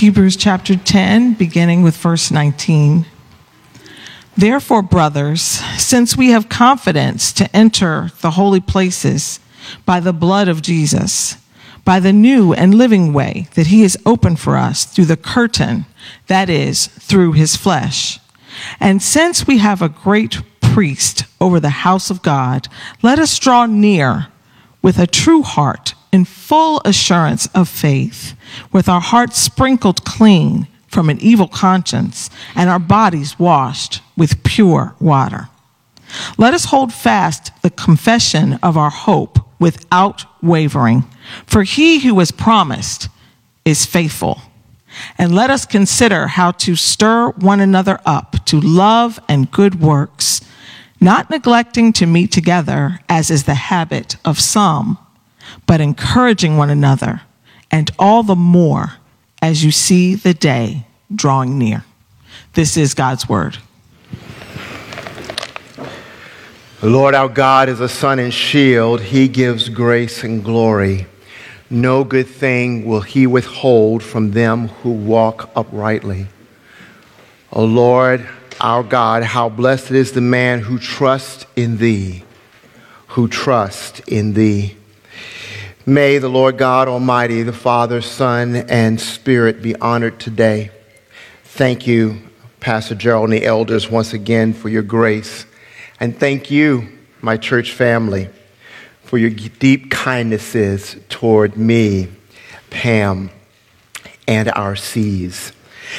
Hebrews chapter 10, beginning with verse 19. Therefore, brothers, since we have confidence to enter the holy places by the blood of Jesus, by the new and living way that he has opened for us through the curtain, that is, through his flesh. And since we have a great priest over the house of God, let us draw near with a true heart in full assurance of faith, with our hearts sprinkled clean from an evil conscience and our bodies washed with pure water. Let us hold fast the confession of our hope without wavering, for he who has promised is faithful. And let us consider how to stir one another up to love and good works, not neglecting to meet together, as is the habit of some, but encouraging one another, and all the more as you see the day drawing near. This is God's word. The Lord our God is a sun and shield. He gives grace and glory. No good thing will he withhold from them who walk uprightly. O Lord our God, how blessed is the man who trusts in thee, who trusts in thee. May the Lord God Almighty, the Father, Son, and Spirit be honored today. Thank you, Pastor Gerald and the elders, once again for your grace. And thank you, my church family for your deep kindnesses toward me, Pam, and our C's.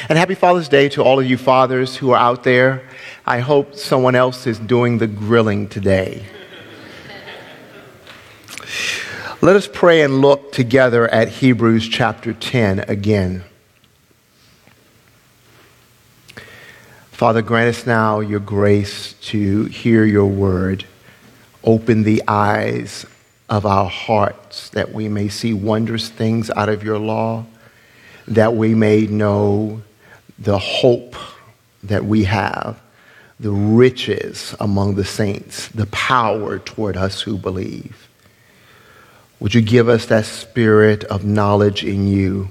And happy Father's Day to all of you fathers who are out there. I hope someone else is doing the grilling today. Let us pray and look together at Hebrews chapter 10 again. Father, grant us now your grace to hear your word. Open the eyes of our hearts that we may see wondrous things out of your law, that we may know the hope that we have, the riches among the saints, the power toward us who believe. Would you give us that spirit of knowledge in you?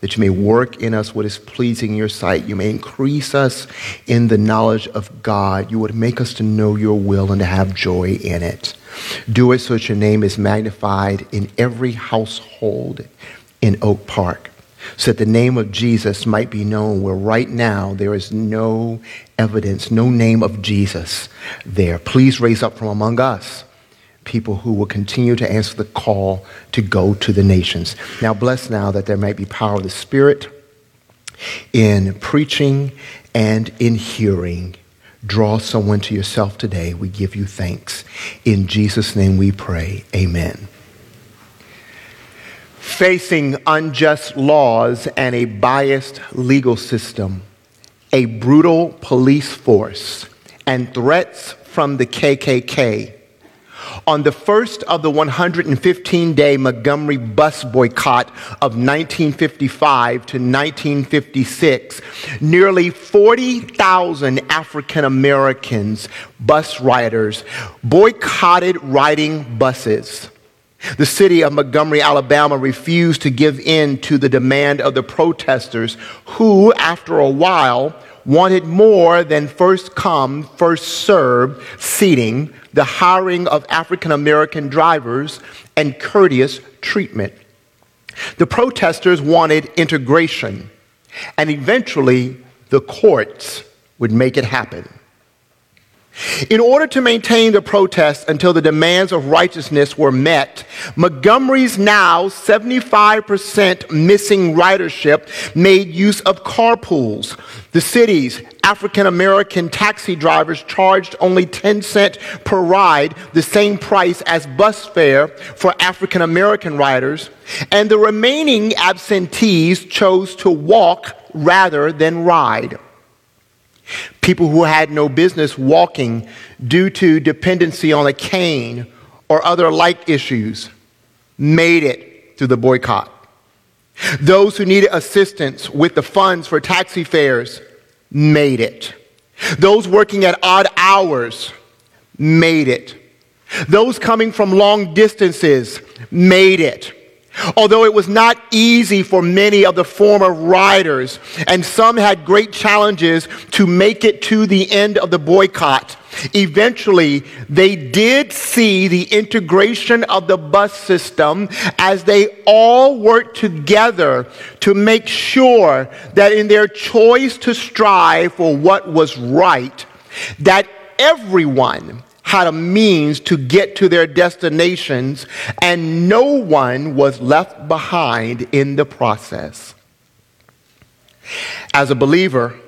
that you may work in us what is pleasing in your sight. You may increase us in the knowledge of God. You would make us to know your will and to have joy in it. Do it so that your name is magnified in every household in Oak Park, so that the name of Jesus might be known where right now there is no evidence, no name of Jesus there. Please raise up from among us people who will continue to answer the call to go to the nations. Now, bless now that there might be power of the Spirit in preaching and in hearing. Draw someone to yourself today. We give you thanks. In Jesus' name we pray. Amen. Facing unjust laws and a biased legal system, a brutal police force, and threats from the KKK, on the first of the 115 day Montgomery bus boycott of 1955 to 1956, nearly 40,000 African Americans, bus riders, boycotted riding buses. The city of Montgomery, Alabama refused to give in to the demand of the protesters, who, after a while, wanted more than first come, first served seating the hiring of African American drivers, and courteous treatment. The protesters wanted integration, and eventually the courts would make it happen. In order to maintain the protests until the demands of righteousness were met, Montgomery's now 75% missing ridership made use of carpools. The city's African American taxi drivers charged only 10 cents per ride, the same price as bus fare for African American riders, and the remaining absentees chose to walk rather than ride. People who had no business walking due to dependency on a cane or other like issues made it through the boycott. Those who needed assistance with the funds for taxi fares made it. Those working at odd hours made it. Those coming from long distances made it. Although it was not easy for many of the former riders, and some had great challenges to make it to the end of the boycott, eventually they did see the integration of the bus system as they all worked together to make sure that in their choice to strive for what was right, that everyone had a means to get to their destinations, and no one was left behind in the process. As a believer,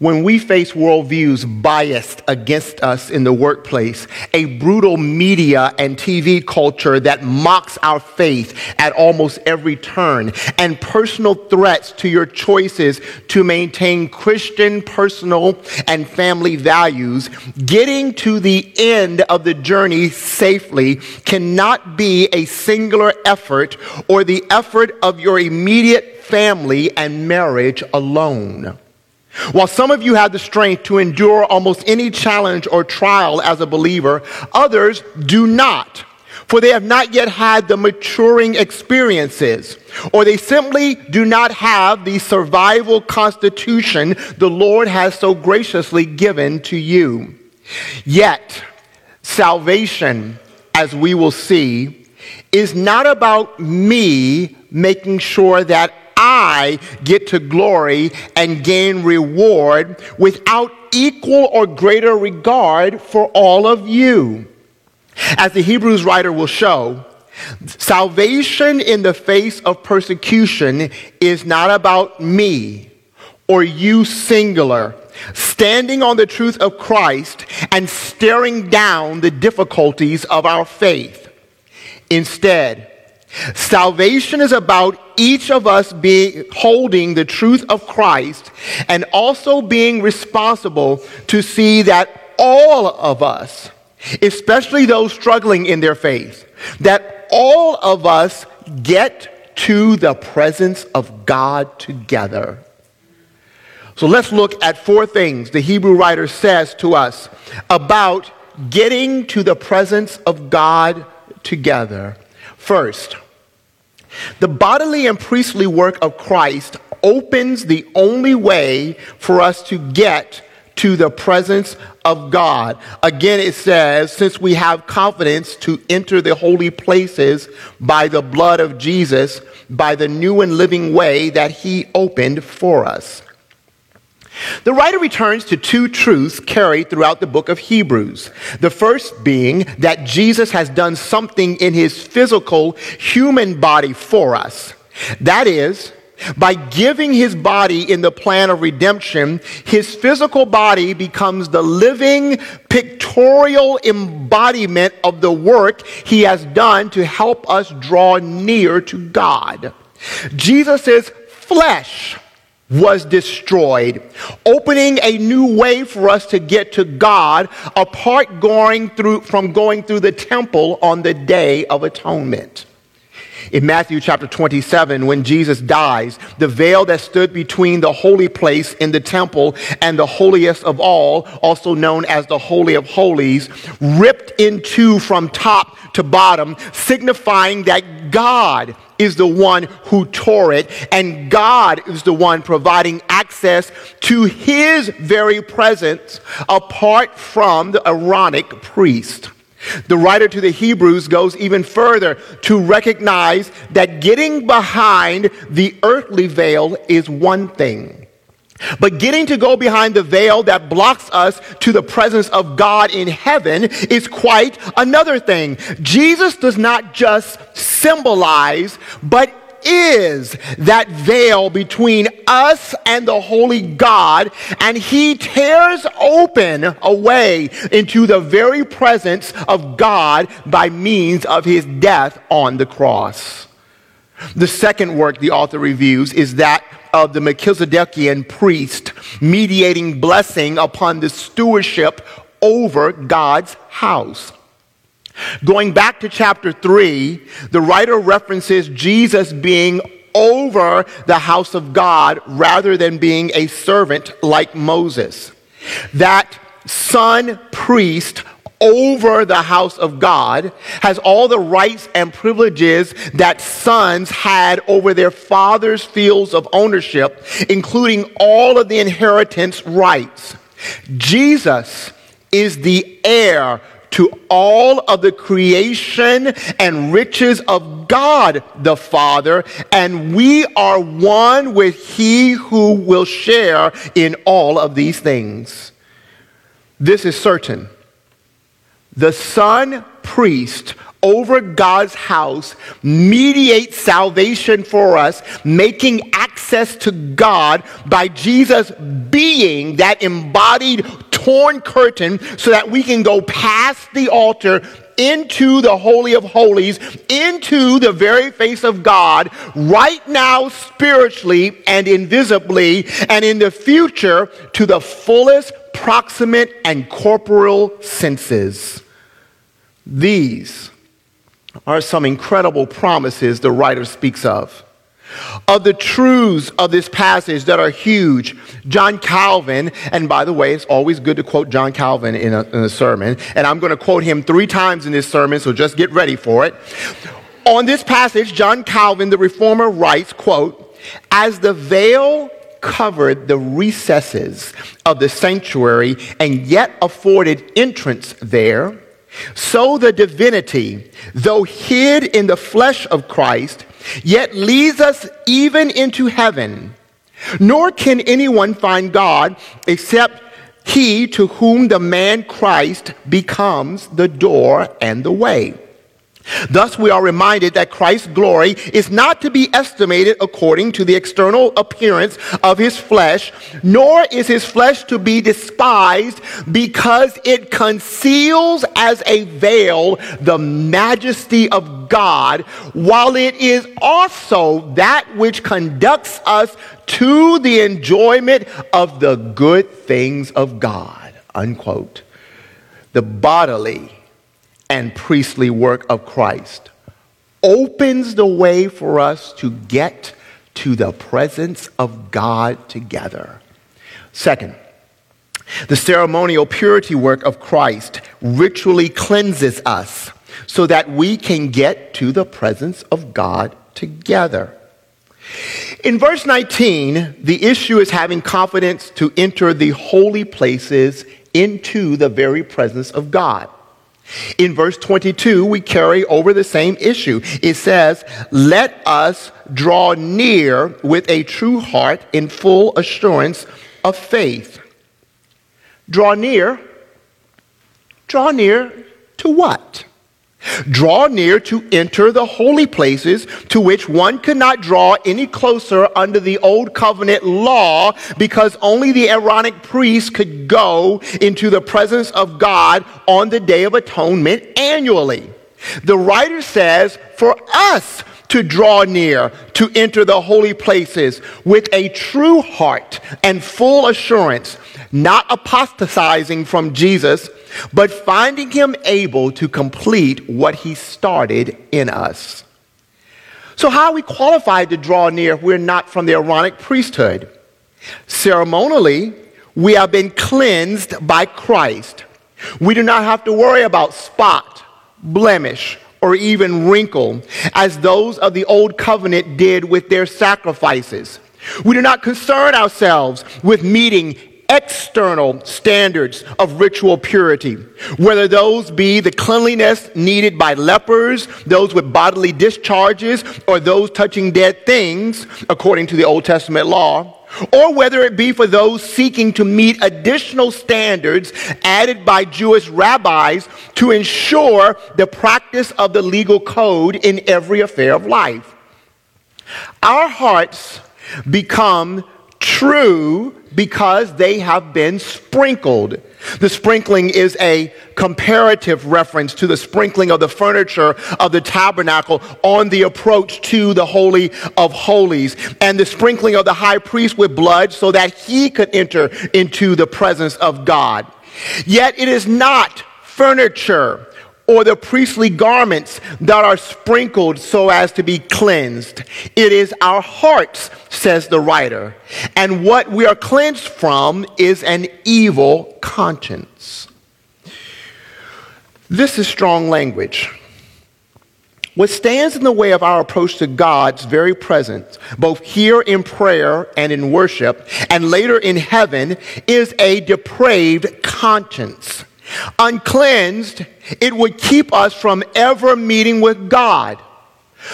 when we face worldviews biased against us in the workplace, a brutal media and TV culture that mocks our faith at almost every turn, and personal threats to your choices to maintain Christian, personal, and family values, getting to the end of the journey safely cannot be a singular effort or the effort of your immediate family and marriage alone. While some of you have the strength to endure almost any challenge or trial as a believer, others do not, for they have not yet had the maturing experiences, or they simply do not have the survival constitution the Lord has so graciously given to you. Yet, salvation, as we will see, is not about me making sure that I get to glory and gain reward without equal or greater regard for all of you. As the Hebrews writer will show, salvation in the face of persecution is not about me or you singular, standing on the truth of Christ and staring down the difficulties of our faith. Instead, Salvation is about each of us being holding the truth of Christ and also being responsible to see that all of us, especially those struggling in their faith, that all of us get to the presence of God together. So let's look at four things the Hebrew writer says to us about getting to the presence of God together. First, the bodily and priestly work of Christ opens the only way for us to get to the presence of God. Again, it says, since we have confidence to enter the holy places by the blood of Jesus, by the new and living way that he opened for us. The writer returns to two truths carried throughout the book of Hebrews. The first being that Jesus has done something in his physical human body for us. That is, by giving his body in the plan of redemption, his physical body becomes the living, pictorial embodiment of the work he has done to help us draw near to God. Jesus' flesh was destroyed, opening a new way for us to get to God apart going through, from going through the temple on the day of atonement. In Matthew chapter 27, when Jesus dies, the veil that stood between the holy place in the temple and the holiest of all, also known as the Holy of Holies, ripped in two from top to bottom, signifying that God is the one who tore it, and God is the one providing access to his very presence apart from the Aaronic priest. The writer to the Hebrews goes even further to recognize that getting behind the earthly veil is one thing. But getting to go behind the veil that blocks us to the presence of God in heaven is quite another thing. Jesus does not just symbolize, but is that veil between us and the holy God, and he tears open a way into the very presence of God by means of his death on the cross. The second work the author reviews is that of the Melchizedekian priest mediating blessing upon the stewardship over God's house. Going back to chapter 3, the writer references Jesus being over the house of God rather than being a servant like Moses. That son priest over the house of God, has all the rights and privileges that sons had over their father's fields of ownership, including all of the inheritance rights. Jesus is the heir to all of the creation and riches of God the Father, and we are one with He who will share in all of these things. This is certain. The Son priest over God's house mediates salvation for us, making access to God by Jesus being that embodied torn curtain so that we can go past the altar into the Holy of Holies, into the very face of God, right now, spiritually and invisibly, and in the future to the fullest proximate and corporal senses. These are some incredible promises the writer speaks of. Of the truths of this passage that are huge, John Calvin, and by the way, it's always good to quote John Calvin in a, in a sermon, and I'm going to quote him three times in this sermon, so just get ready for it. On this passage, John Calvin, the reformer, writes, quote, as the veil covered the recesses of the sanctuary and yet afforded entrance there, so the divinity, though hid in the flesh of Christ, yet leads us even into heaven. Nor can anyone find God except he to whom the man Christ becomes the door and the way. Thus, we are reminded that Christ's glory is not to be estimated according to the external appearance of his flesh, nor is his flesh to be despised because it conceals as a veil the majesty of God, while it is also that which conducts us to the enjoyment of the good things of God. Unquote. The bodily and priestly work of Christ opens the way for us to get to the presence of God together. Second, the ceremonial purity work of Christ ritually cleanses us so that we can get to the presence of God together. In verse 19, the issue is having confidence to enter the holy places into the very presence of God. In verse 22, we carry over the same issue. It says, Let us draw near with a true heart in full assurance of faith. Draw near. Draw near to what? Draw near to enter the holy places to which one could not draw any closer under the old covenant law because only the Aaronic priest could go into the presence of God on the Day of Atonement annually. The writer says, for us to draw near, to enter the holy places with a true heart and full assurance, not apostatizing from Jesus but finding him able to complete what he started in us. So, how are we qualified to draw near if we're not from the Aaronic priesthood? Ceremonially, we have been cleansed by Christ. We do not have to worry about spot, blemish, or even wrinkle, as those of the old covenant did with their sacrifices. We do not concern ourselves with meeting external standards of ritual purity, whether those be the cleanliness needed by lepers, those with bodily discharges, or those touching dead things, according to the Old Testament law, or whether it be for those seeking to meet additional standards added by Jewish rabbis to ensure the practice of the legal code in every affair of life. Our hearts become true because they have been sprinkled. The sprinkling is a comparative reference to the sprinkling of the furniture of the tabernacle on the approach to the Holy of Holies, and the sprinkling of the high priest with blood so that he could enter into the presence of God. Yet it is not furniture or the priestly garments that are sprinkled so as to be cleansed. It is our hearts, says the writer. And what we are cleansed from is an evil conscience. This is strong language. What stands in the way of our approach to God's very presence, both here in prayer and in worship, and later in heaven, is a depraved conscience. Uncleansed, it would keep us from ever meeting with God.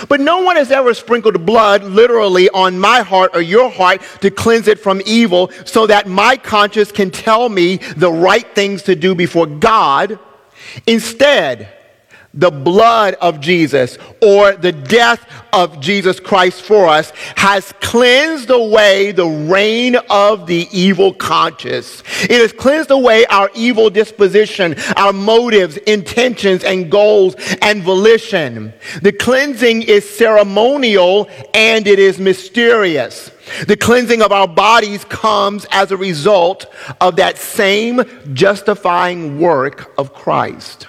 But no one has ever sprinkled blood literally on my heart or your heart to cleanse it from evil so that my conscience can tell me the right things to do before God. Instead, the blood of Jesus or the death of Jesus Christ for us has cleansed away the reign of the evil conscience. It has cleansed away our evil disposition, our motives, intentions, and goals and volition. The cleansing is ceremonial and it is mysterious. The cleansing of our bodies comes as a result of that same justifying work of Christ.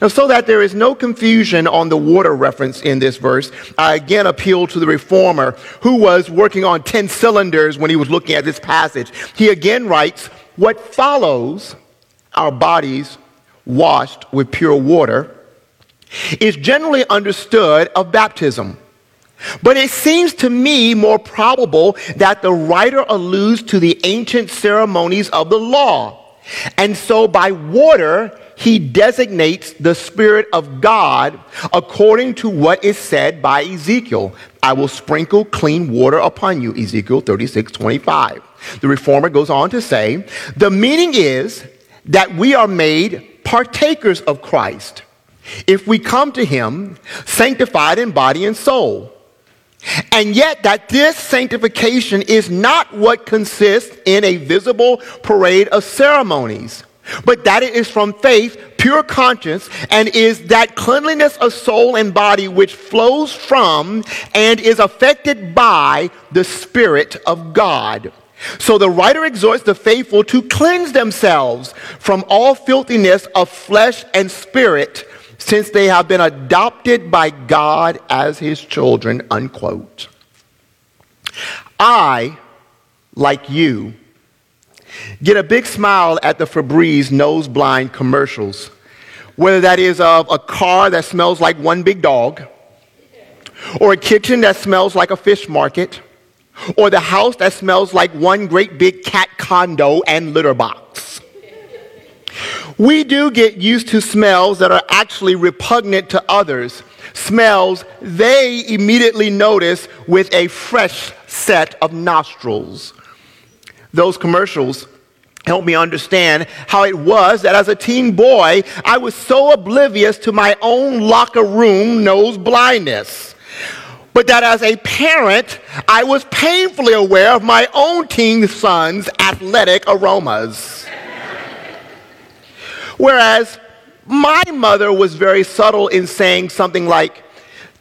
Now, so that there is no confusion on the water reference in this verse, I again appeal to the reformer who was working on 10 cylinders when he was looking at this passage. He again writes, What follows our bodies washed with pure water is generally understood of baptism. But it seems to me more probable that the writer alludes to the ancient ceremonies of the law. And so by water, he designates the Spirit of God according to what is said by Ezekiel. I will sprinkle clean water upon you, Ezekiel 36, 25. The reformer goes on to say, the meaning is that we are made partakers of Christ if we come to him sanctified in body and soul. And yet, that this sanctification is not what consists in a visible parade of ceremonies but that it is from faith, pure conscience, and is that cleanliness of soul and body which flows from and is affected by the Spirit of God. So the writer exhorts the faithful to cleanse themselves from all filthiness of flesh and spirit, since they have been adopted by God as his children. Unquote. I, like you, get a big smile at the Febreze nose blind commercials, whether that is of a car that smells like one big dog, or a kitchen that smells like a fish market, or the house that smells like one great big cat condo and litter box. We do get used to smells that are actually repugnant to others, smells they immediately notice with a fresh set of nostrils those commercials help me understand how it was that as a teen boy, I was so oblivious to my own locker room nose blindness. But that as a parent, I was painfully aware of my own teen son's athletic aromas. Whereas my mother was very subtle in saying something like,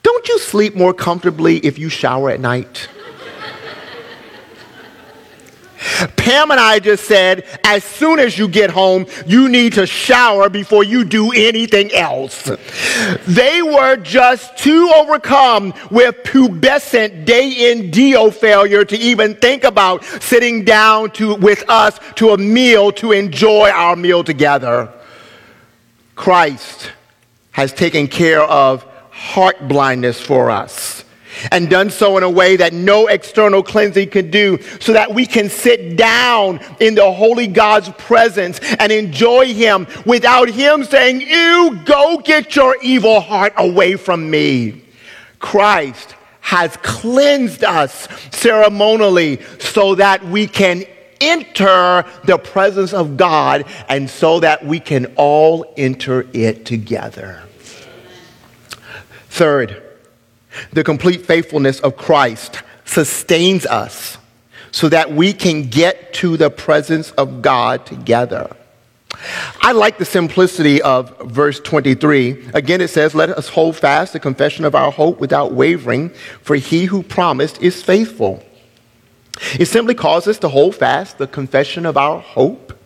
Don't you sleep more comfortably if you shower at night? Pam and I just said, as soon as you get home, you need to shower before you do anything else. They were just too overcome with pubescent day in DO failure to even think about sitting down to, with us to a meal to enjoy our meal together. Christ has taken care of heart blindness for us and done so in a way that no external cleansing can do, so that we can sit down in the holy God's presence and enjoy Him without Him saying, You go get your evil heart away from me. Christ has cleansed us ceremonially so that we can enter the presence of God and so that we can all enter it together. Third, the complete faithfulness of Christ sustains us so that we can get to the presence of God together. I like the simplicity of verse 23. Again, it says, Let us hold fast the confession of our hope without wavering, for he who promised is faithful. It simply calls us to hold fast the confession of our hope,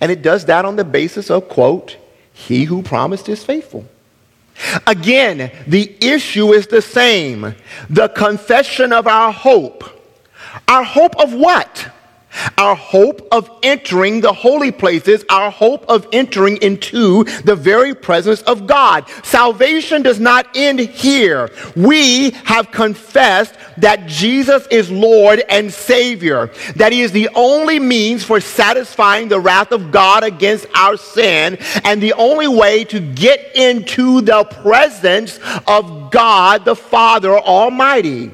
and it does that on the basis of, quote, He who promised is faithful. Again, the issue is the same the confession of our hope. Our hope of what? Our hope of entering the holy places, our hope of entering into the very presence of God. Salvation does not end here. We have confessed that Jesus is Lord and Savior, that He is the only means for satisfying the wrath of God against our sin, and the only way to get into the presence of God the Father Almighty.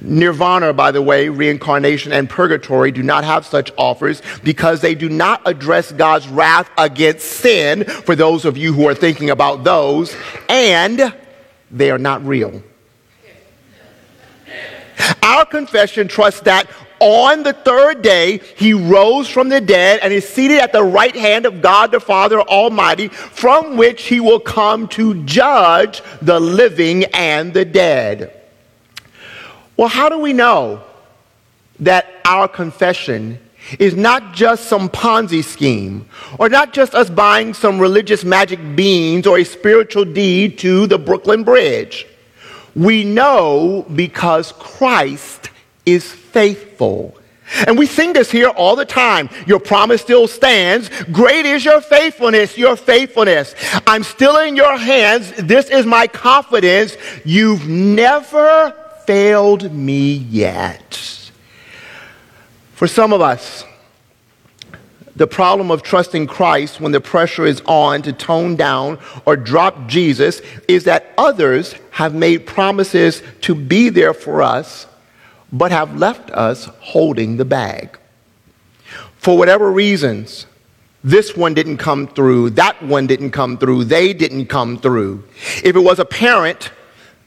Nirvana, by the way, reincarnation and purgatory do not have such offers because they do not address God's wrath against sin, for those of you who are thinking about those, and they are not real. Our confession trusts that on the third day he rose from the dead and is seated at the right hand of God the Father Almighty, from which he will come to judge the living and the dead. Well, how do we know that our confession is not just some Ponzi scheme or not just us buying some religious magic beans or a spiritual deed to the Brooklyn Bridge? We know because Christ is faithful. And we sing this here all the time. Your promise still stands. Great is your faithfulness, your faithfulness. I'm still in your hands. This is my confidence. You've never failed me yet. For some of us, the problem of trusting Christ when the pressure is on to tone down or drop Jesus is that others have made promises to be there for us, but have left us holding the bag. For whatever reasons, this one didn't come through, that one didn't come through, they didn't come through. If it was a parent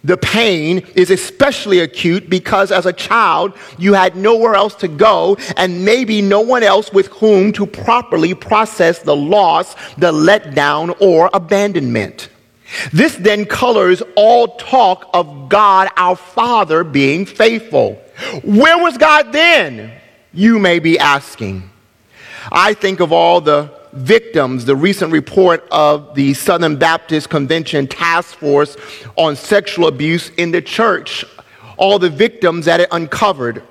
the pain is especially acute because as a child, you had nowhere else to go and maybe no one else with whom to properly process the loss, the letdown, or abandonment. This then colors all talk of God our Father being faithful. Where was God then? You may be asking. I think of all the victims, the recent report of the Southern Baptist Convention Task Force on Sexual Abuse in the Church, all the victims that it uncovered.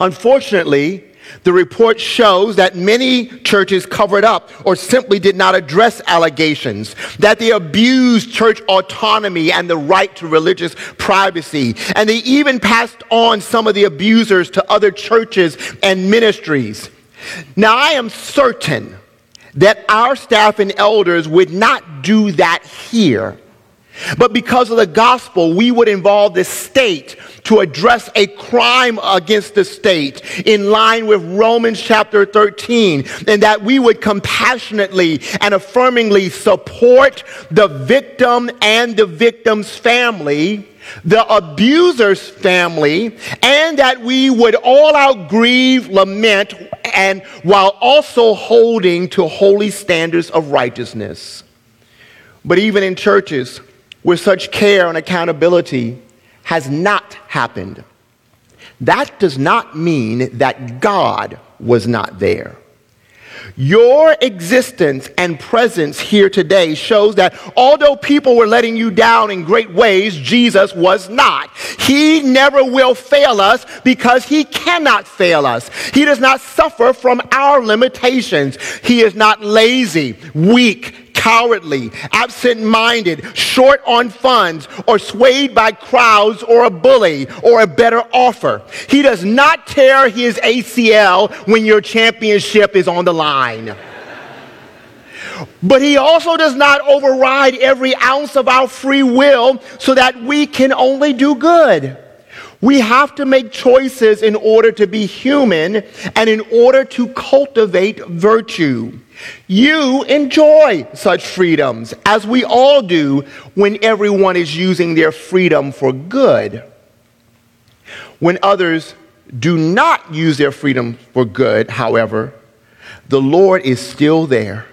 Unfortunately, the report shows that many churches covered up or simply did not address allegations, that they abused church autonomy and the right to religious privacy, and they even passed on some of the abusers to other churches and ministries. Now, I am certain that our staff and elders would not do that here. But because of the gospel, we would involve the state to address a crime against the state in line with Romans chapter 13, and that we would compassionately and affirmingly support the victim and the victim's family the abuser's family, and that we would all out grieve, lament, and while also holding to holy standards of righteousness. But even in churches where such care and accountability has not happened, that does not mean that God was not there. Your existence and presence here today shows that although people were letting you down in great ways, Jesus was not. He never will fail us because he cannot fail us. He does not suffer from our limitations. He is not lazy, weak, cowardly, absent minded, short on funds, or swayed by crowds or a bully or a better offer. He does not tear his ACL when your championship is on the line. But he also does not override every ounce of our free will so that we can only do good. We have to make choices in order to be human and in order to cultivate virtue. You enjoy such freedoms, as we all do when everyone is using their freedom for good. When others do not use their freedom for good, however, the Lord is still there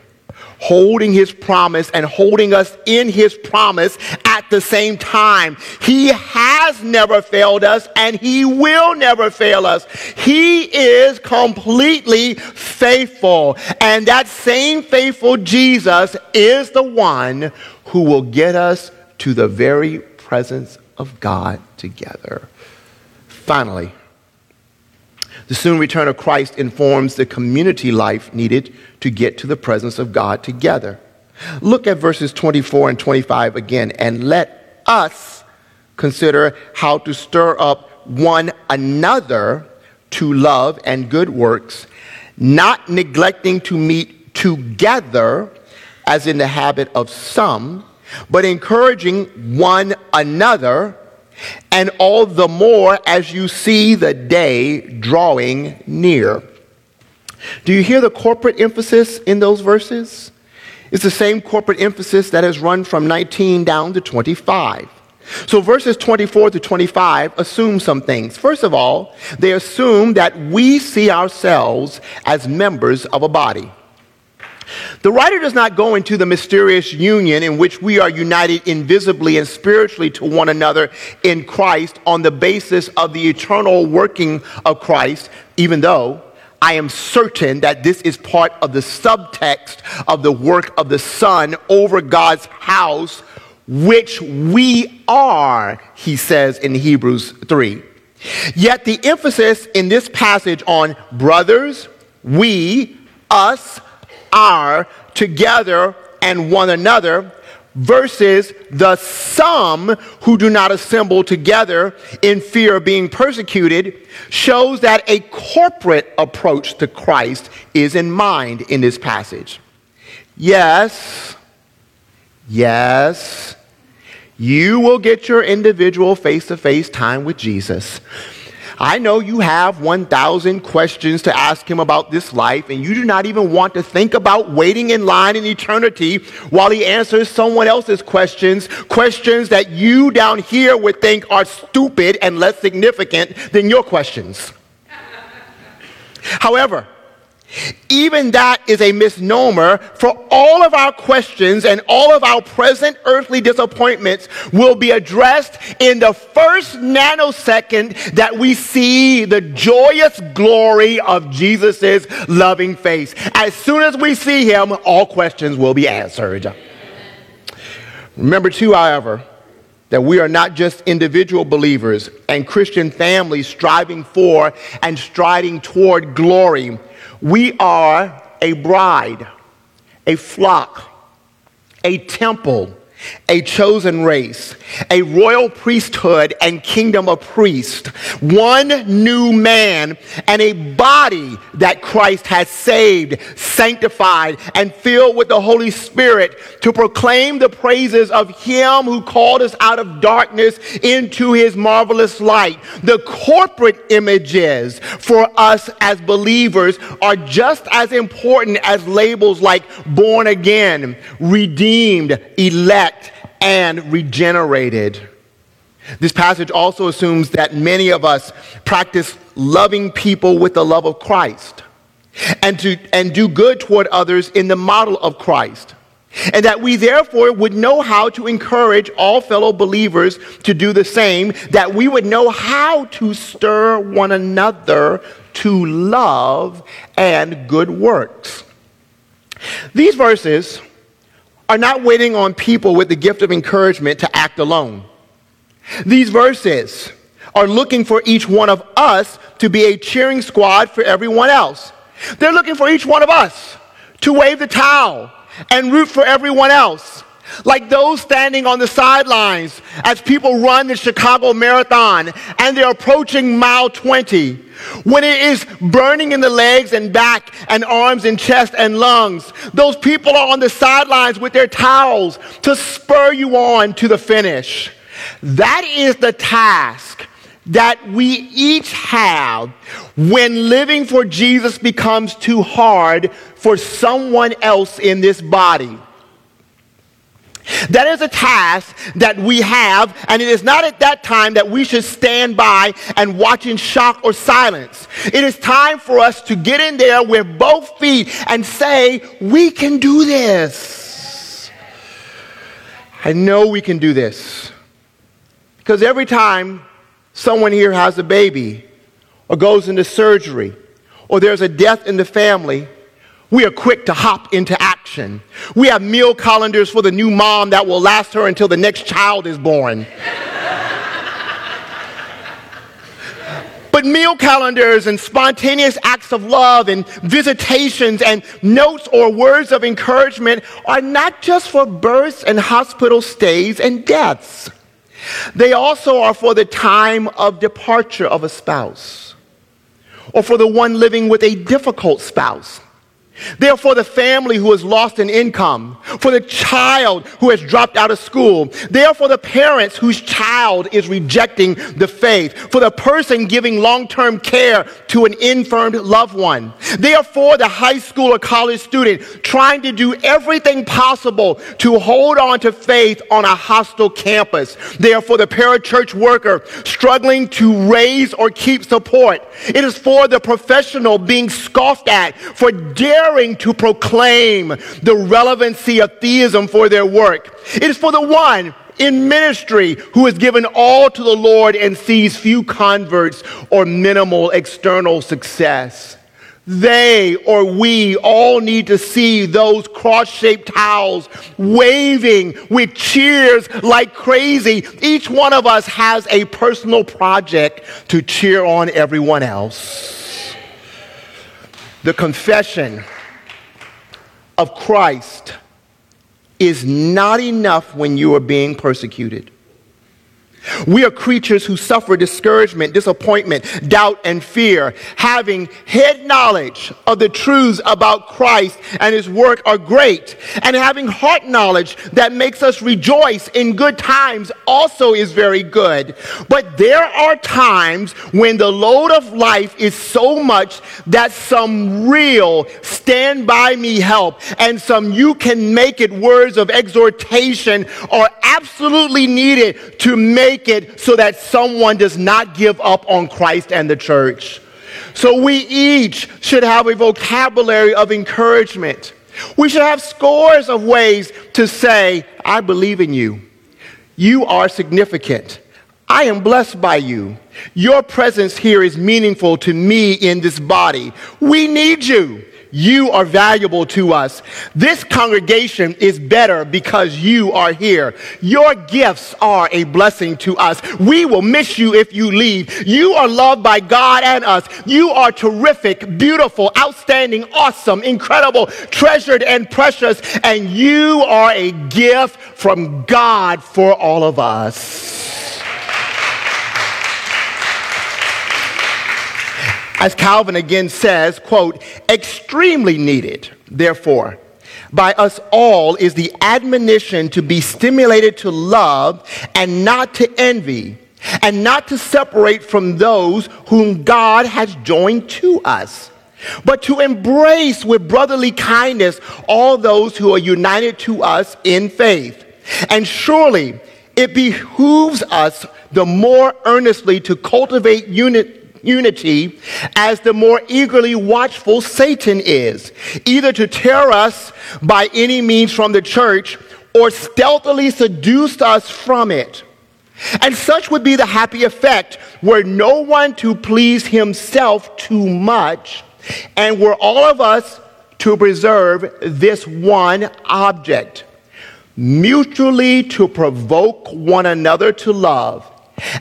holding his promise and holding us in his promise at the same time. He has never failed us and he will never fail us. He is completely faithful. And that same faithful Jesus is the one who will get us to the very presence of God together. Finally, The soon return of Christ informs the community life needed to get to the presence of God together. Look at verses 24 and 25 again, and let us consider how to stir up one another to love and good works, not neglecting to meet together, as in the habit of some, but encouraging one another, and all the more as you see the day drawing near. Do you hear the corporate emphasis in those verses? It's the same corporate emphasis that has run from 19 down to 25. So verses 24 to 25 assume some things. First of all, they assume that we see ourselves as members of a body. The writer does not go into the mysterious union in which we are united invisibly and spiritually to one another in Christ on the basis of the eternal working of Christ, even though I am certain that this is part of the subtext of the work of the Son over God's house, which we are, he says in Hebrews 3. Yet the emphasis in this passage on brothers, we, us, our, together, and one another versus the some who do not assemble together in fear of being persecuted shows that a corporate approach to Christ is in mind in this passage. Yes, yes, you will get your individual face to face time with Jesus. I know you have 1,000 questions to ask him about this life, and you do not even want to think about waiting in line in eternity while he answers someone else's questions, questions that you down here would think are stupid and less significant than your questions. However, even that is a misnomer, for all of our questions and all of our present earthly disappointments will be addressed in the first nanosecond that we see the joyous glory of Jesus' loving face. As soon as we see him, all questions will be answered. Remember, too, however, that we are not just individual believers and Christian families striving for and striding toward glory we are a bride, a flock, a temple a chosen race, a royal priesthood and kingdom of priests, one new man, and a body that Christ has saved, sanctified, and filled with the Holy Spirit to proclaim the praises of Him who called us out of darkness into His marvelous light. The corporate images for us as believers are just as important as labels like born again, redeemed, elect and regenerated. This passage also assumes that many of us practice loving people with the love of Christ and, to, and do good toward others in the model of Christ. And that we therefore would know how to encourage all fellow believers to do the same, that we would know how to stir one another to love and good works. These verses are not waiting on people with the gift of encouragement to act alone. These verses are looking for each one of us to be a cheering squad for everyone else. They're looking for each one of us to wave the towel and root for everyone else. Like those standing on the sidelines as people run the Chicago Marathon and they're approaching mile 20 when it is burning in the legs and back and arms and chest and lungs, those people are on the sidelines with their towels to spur you on to the finish. That is the task that we each have when living for Jesus becomes too hard for someone else in this body. That is a task that we have, and it is not at that time that we should stand by and watch in shock or silence. It is time for us to get in there with both feet and say, We can do this. I know we can do this. Because every time someone here has a baby, or goes into surgery, or there's a death in the family, we are quick to hop into action. We have meal calendars for the new mom that will last her until the next child is born. but meal calendars and spontaneous acts of love and visitations and notes or words of encouragement are not just for births and hospital stays and deaths. They also are for the time of departure of a spouse or for the one living with a difficult spouse Therefore, the family who has lost an income, for the child who has dropped out of school, therefore, the parents whose child is rejecting the faith, for the person giving long term care to an infirmed loved one, therefore, the high school or college student trying to do everything possible to hold on to faith on a hostile campus, therefore, the parachurch worker struggling to raise or keep support. It is for the professional being scoffed at for daring daring to proclaim the relevancy of theism for their work. It is for the one in ministry who has given all to the Lord and sees few converts or minimal external success. They or we all need to see those cross shaped towels waving with cheers like crazy. Each one of us has a personal project to cheer on everyone else. The confession of Christ is not enough when you are being persecuted. We are creatures who suffer discouragement, disappointment, doubt, and fear. Having head knowledge of the truths about Christ and his work are great. And having heart knowledge that makes us rejoice in good times also is very good. But there are times when the load of life is so much that some real stand by me help and some you can make it words of exhortation are absolutely needed to make make it so that someone does not give up on Christ and the church. So we each should have a vocabulary of encouragement. We should have scores of ways to say, I believe in you. You are significant. I am blessed by you. Your presence here is meaningful to me in this body. We need you. You are valuable to us. This congregation is better because you are here. Your gifts are a blessing to us. We will miss you if you leave. You are loved by God and us. You are terrific, beautiful, outstanding, awesome, incredible, treasured, and precious. And you are a gift from God for all of us. As Calvin again says, quote, extremely needed, therefore, by us all is the admonition to be stimulated to love and not to envy, and not to separate from those whom God has joined to us, but to embrace with brotherly kindness all those who are united to us in faith. And surely it behooves us the more earnestly to cultivate unity unity as the more eagerly watchful Satan is, either to tear us by any means from the church or stealthily seduce us from it. And such would be the happy effect were no one to please himself too much, and were all of us to preserve this one object mutually to provoke one another to love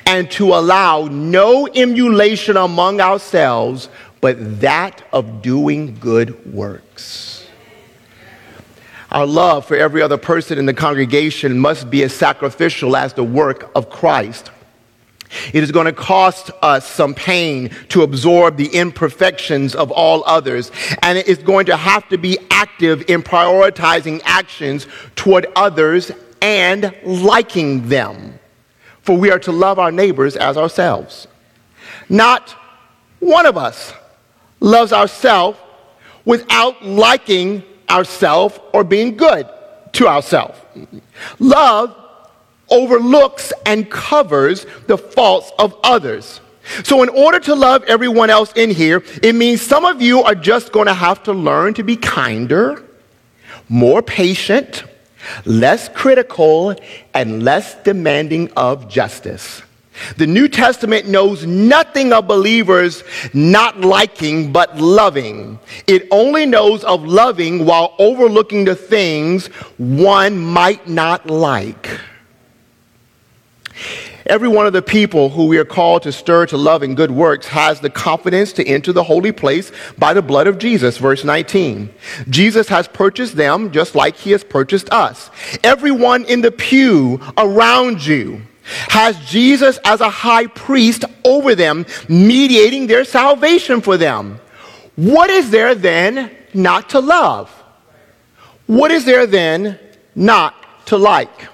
and to allow no emulation among ourselves, but that of doing good works. Our love for every other person in the congregation must be as sacrificial as the work of Christ. It is going to cost us some pain to absorb the imperfections of all others, and it is going to have to be active in prioritizing actions toward others and liking them for we are to love our neighbors as ourselves. Not one of us loves ourselves without liking ourselves or being good to ourselves. Love overlooks and covers the faults of others. So, in order to love everyone else in here, it means some of you are just going to have to learn to be kinder, more patient, less critical, and less demanding of justice. The New Testament knows nothing of believers not liking but loving. It only knows of loving while overlooking the things one might not like. Every one of the people who we are called to stir to love and good works has the confidence to enter the holy place by the blood of Jesus. Verse 19. Jesus has purchased them just like he has purchased us. Everyone in the pew around you has Jesus as a high priest over them, mediating their salvation for them. What is there then not to love? What is there then not to like?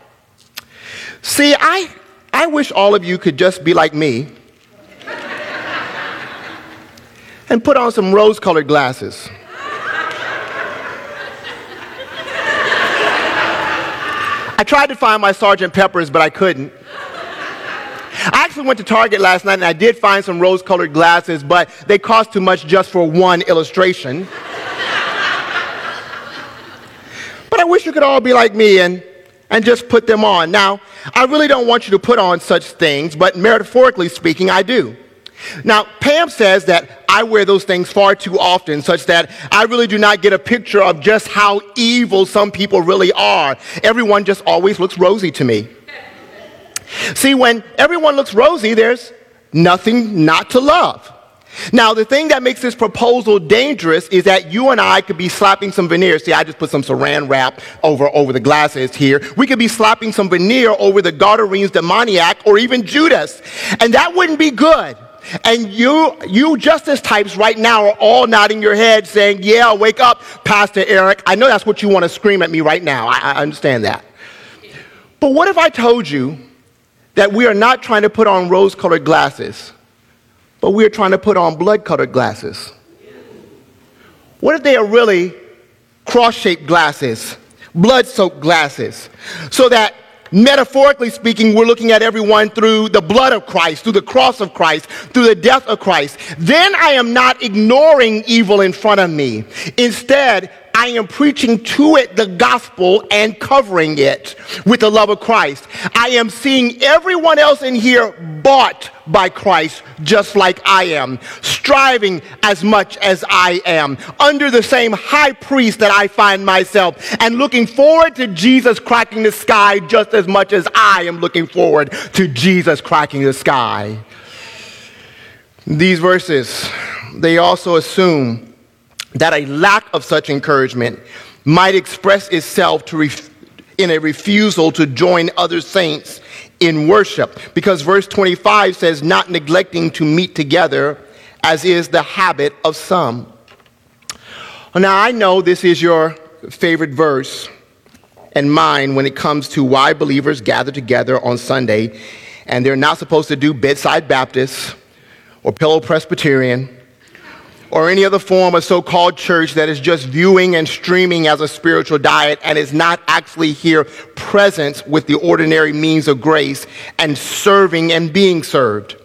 See, I, I wish all of you could just be like me and put on some rose colored glasses. I tried to find my Sergeant Peppers, but I couldn't. I actually went to Target last night and I did find some rose colored glasses, but they cost too much just for one illustration. but I wish you could all be like me and, and just put them on. Now, I really don't want you to put on such things, but metaphorically speaking, I do. Now, Pam says that I wear those things far too often, such that I really do not get a picture of just how evil some people really are. Everyone just always looks rosy to me. See, when everyone looks rosy, there's nothing not to love. Now, the thing that makes this proposal dangerous is that you and I could be slapping some veneer. See, I just put some saran wrap over, over the glasses here. We could be slapping some veneer over the Gadarenes demoniac or even Judas. And that wouldn't be good. And you, you justice types right now are all nodding your head saying, yeah, wake up, Pastor Eric. I know that's what you want to scream at me right now. I, I understand that. But what if I told you that we are not trying to put on rose colored glasses, but we are trying to put on blood colored glasses? What if they are really cross shaped glasses, blood soaked glasses, so that metaphorically speaking, we're looking at everyone through the blood of Christ, through the cross of Christ, through the death of Christ. Then I am not ignoring evil in front of me. Instead, I am preaching to it the gospel and covering it with the love of Christ. I am seeing everyone else in here bought by Christ just like I am, striving as much as I am, under the same high priest that I find myself, and looking forward to Jesus cracking the sky just as much as I am looking forward to Jesus cracking the sky. These verses, they also assume that a lack of such encouragement might express itself ref- in a refusal to join other saints in worship. Because verse 25 says, not neglecting to meet together, as is the habit of some. Now, I know this is your favorite verse and mine when it comes to why believers gather together on Sunday and they're not supposed to do bedside Baptist or pillow Presbyterian or any other form of so called church that is just viewing and streaming as a spiritual diet and is not actually here present with the ordinary means of grace and serving and being served.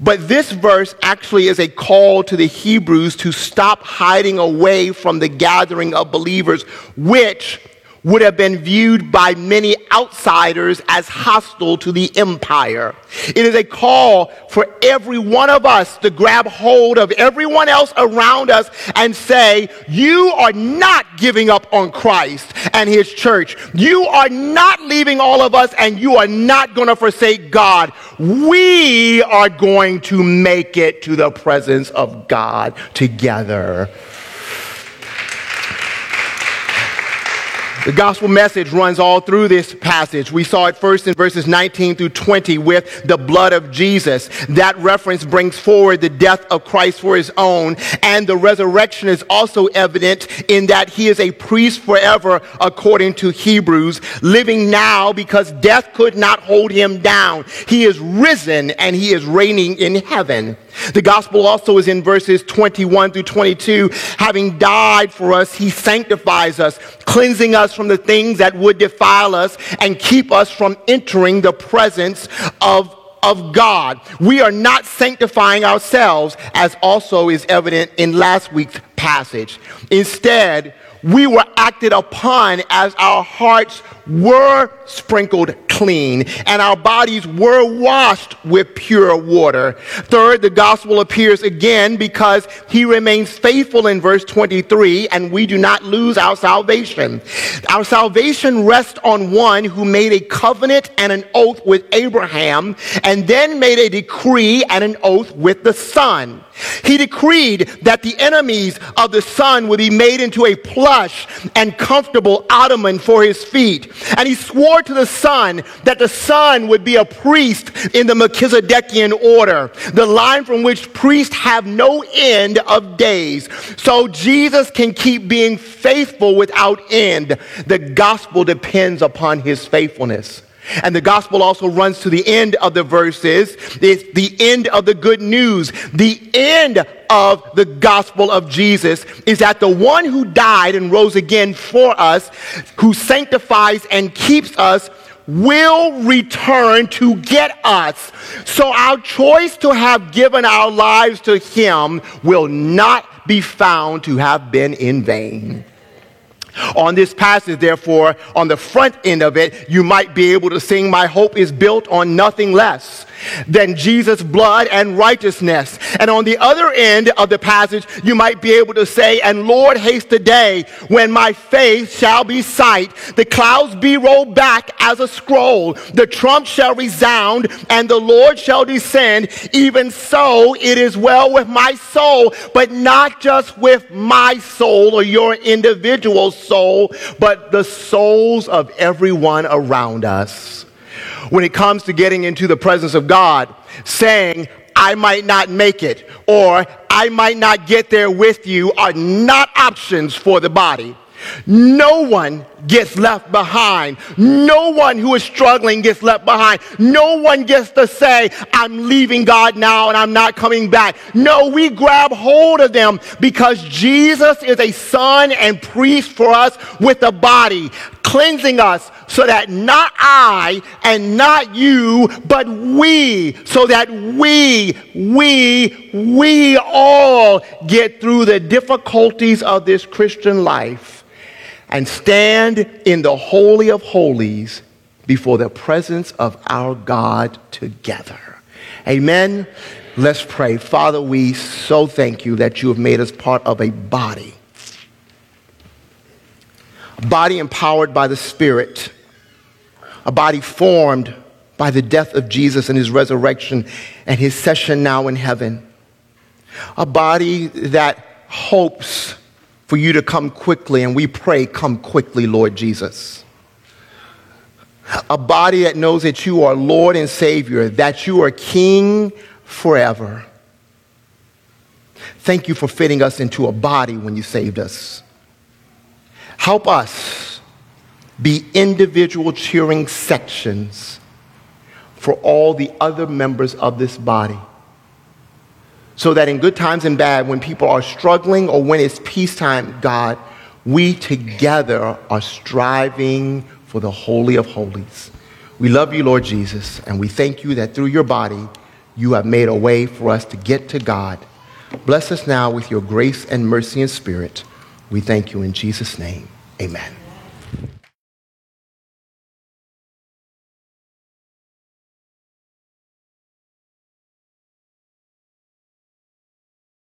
But this verse actually is a call to the Hebrews to stop hiding away from the gathering of believers, which would have been viewed by many outsiders as hostile to the empire. It is a call for every one of us to grab hold of everyone else around us and say, You are not giving up on Christ and his church. You are not leaving all of us and you are not going to forsake God. We are going to make it to the presence of God together. The gospel message runs all through this passage. We saw it first in verses 19 through 20 with the blood of Jesus. That reference brings forward the death of Christ for his own, and the resurrection is also evident in that he is a priest forever, according to Hebrews, living now because death could not hold him down. He is risen and he is reigning in heaven. The gospel also is in verses 21 through 22. Having died for us, he sanctifies us, cleansing us from the things that would defile us and keep us from entering the presence of of God. We are not sanctifying ourselves, as also is evident in last week's passage. Instead, we were acted upon as our hearts were sprinkled clean and our bodies were washed with pure water. Third, the gospel appears again because he remains faithful in verse 23 and we do not lose our salvation. Our salvation rests on one who made a covenant and an oath with Abraham and then made a decree and an oath with the Son. He decreed that the enemies of the Son would be made into a plush and comfortable ottoman for his feet. And he swore to the Son that the Son would be a priest in the Melchizedekian order, the line from which priests have no end of days. So Jesus can keep being faithful without end. The gospel depends upon his faithfulness. And the gospel also runs to the end of the verses. It's the end of the good news. The end of the gospel of Jesus is that the one who died and rose again for us, who sanctifies and keeps us, will return to get us. So our choice to have given our lives to him will not be found to have been in vain. On this passage, therefore, on the front end of it, you might be able to sing, My hope is built on nothing less than Jesus' blood and righteousness. And on the other end of the passage, you might be able to say, And Lord, haste the day when my faith shall be sight, the clouds be rolled back as a scroll, the trump shall resound, and the Lord shall descend. Even so, it is well with my soul, but not just with my soul or your individual soul, but the souls of everyone around us when it comes to getting into the presence of God, saying, I might not make it, or I might not get there with you, are not options for the body. No one gets left behind. No one who is struggling gets left behind. No one gets to say, I'm leaving God now and I'm not coming back. No, we grab hold of them because Jesus is a son and priest for us with a body, cleansing us so that not I and not you, but we, so that we, we, we all get through the difficulties of this Christian life and stand in the Holy of Holies before the presence of our God together. Amen. Let's pray. Father, we so thank you that you have made us part of a body. A body empowered by the Spirit, a body formed by the death of Jesus and his resurrection and his session now in heaven. A body that hopes for you to come quickly, and we pray, come quickly, Lord Jesus. A body that knows that you are Lord and Savior, that you are King forever. Thank you for fitting us into a body when you saved us. Help us be individual cheering sections for all the other members of this body so that in good times and bad, when people are struggling or when it's peacetime, God, we together are striving for the Holy of Holies. We love you, Lord Jesus, and we thank you that through your body, you have made a way for us to get to God. Bless us now with your grace and mercy and spirit. We thank you in Jesus' name. Amen.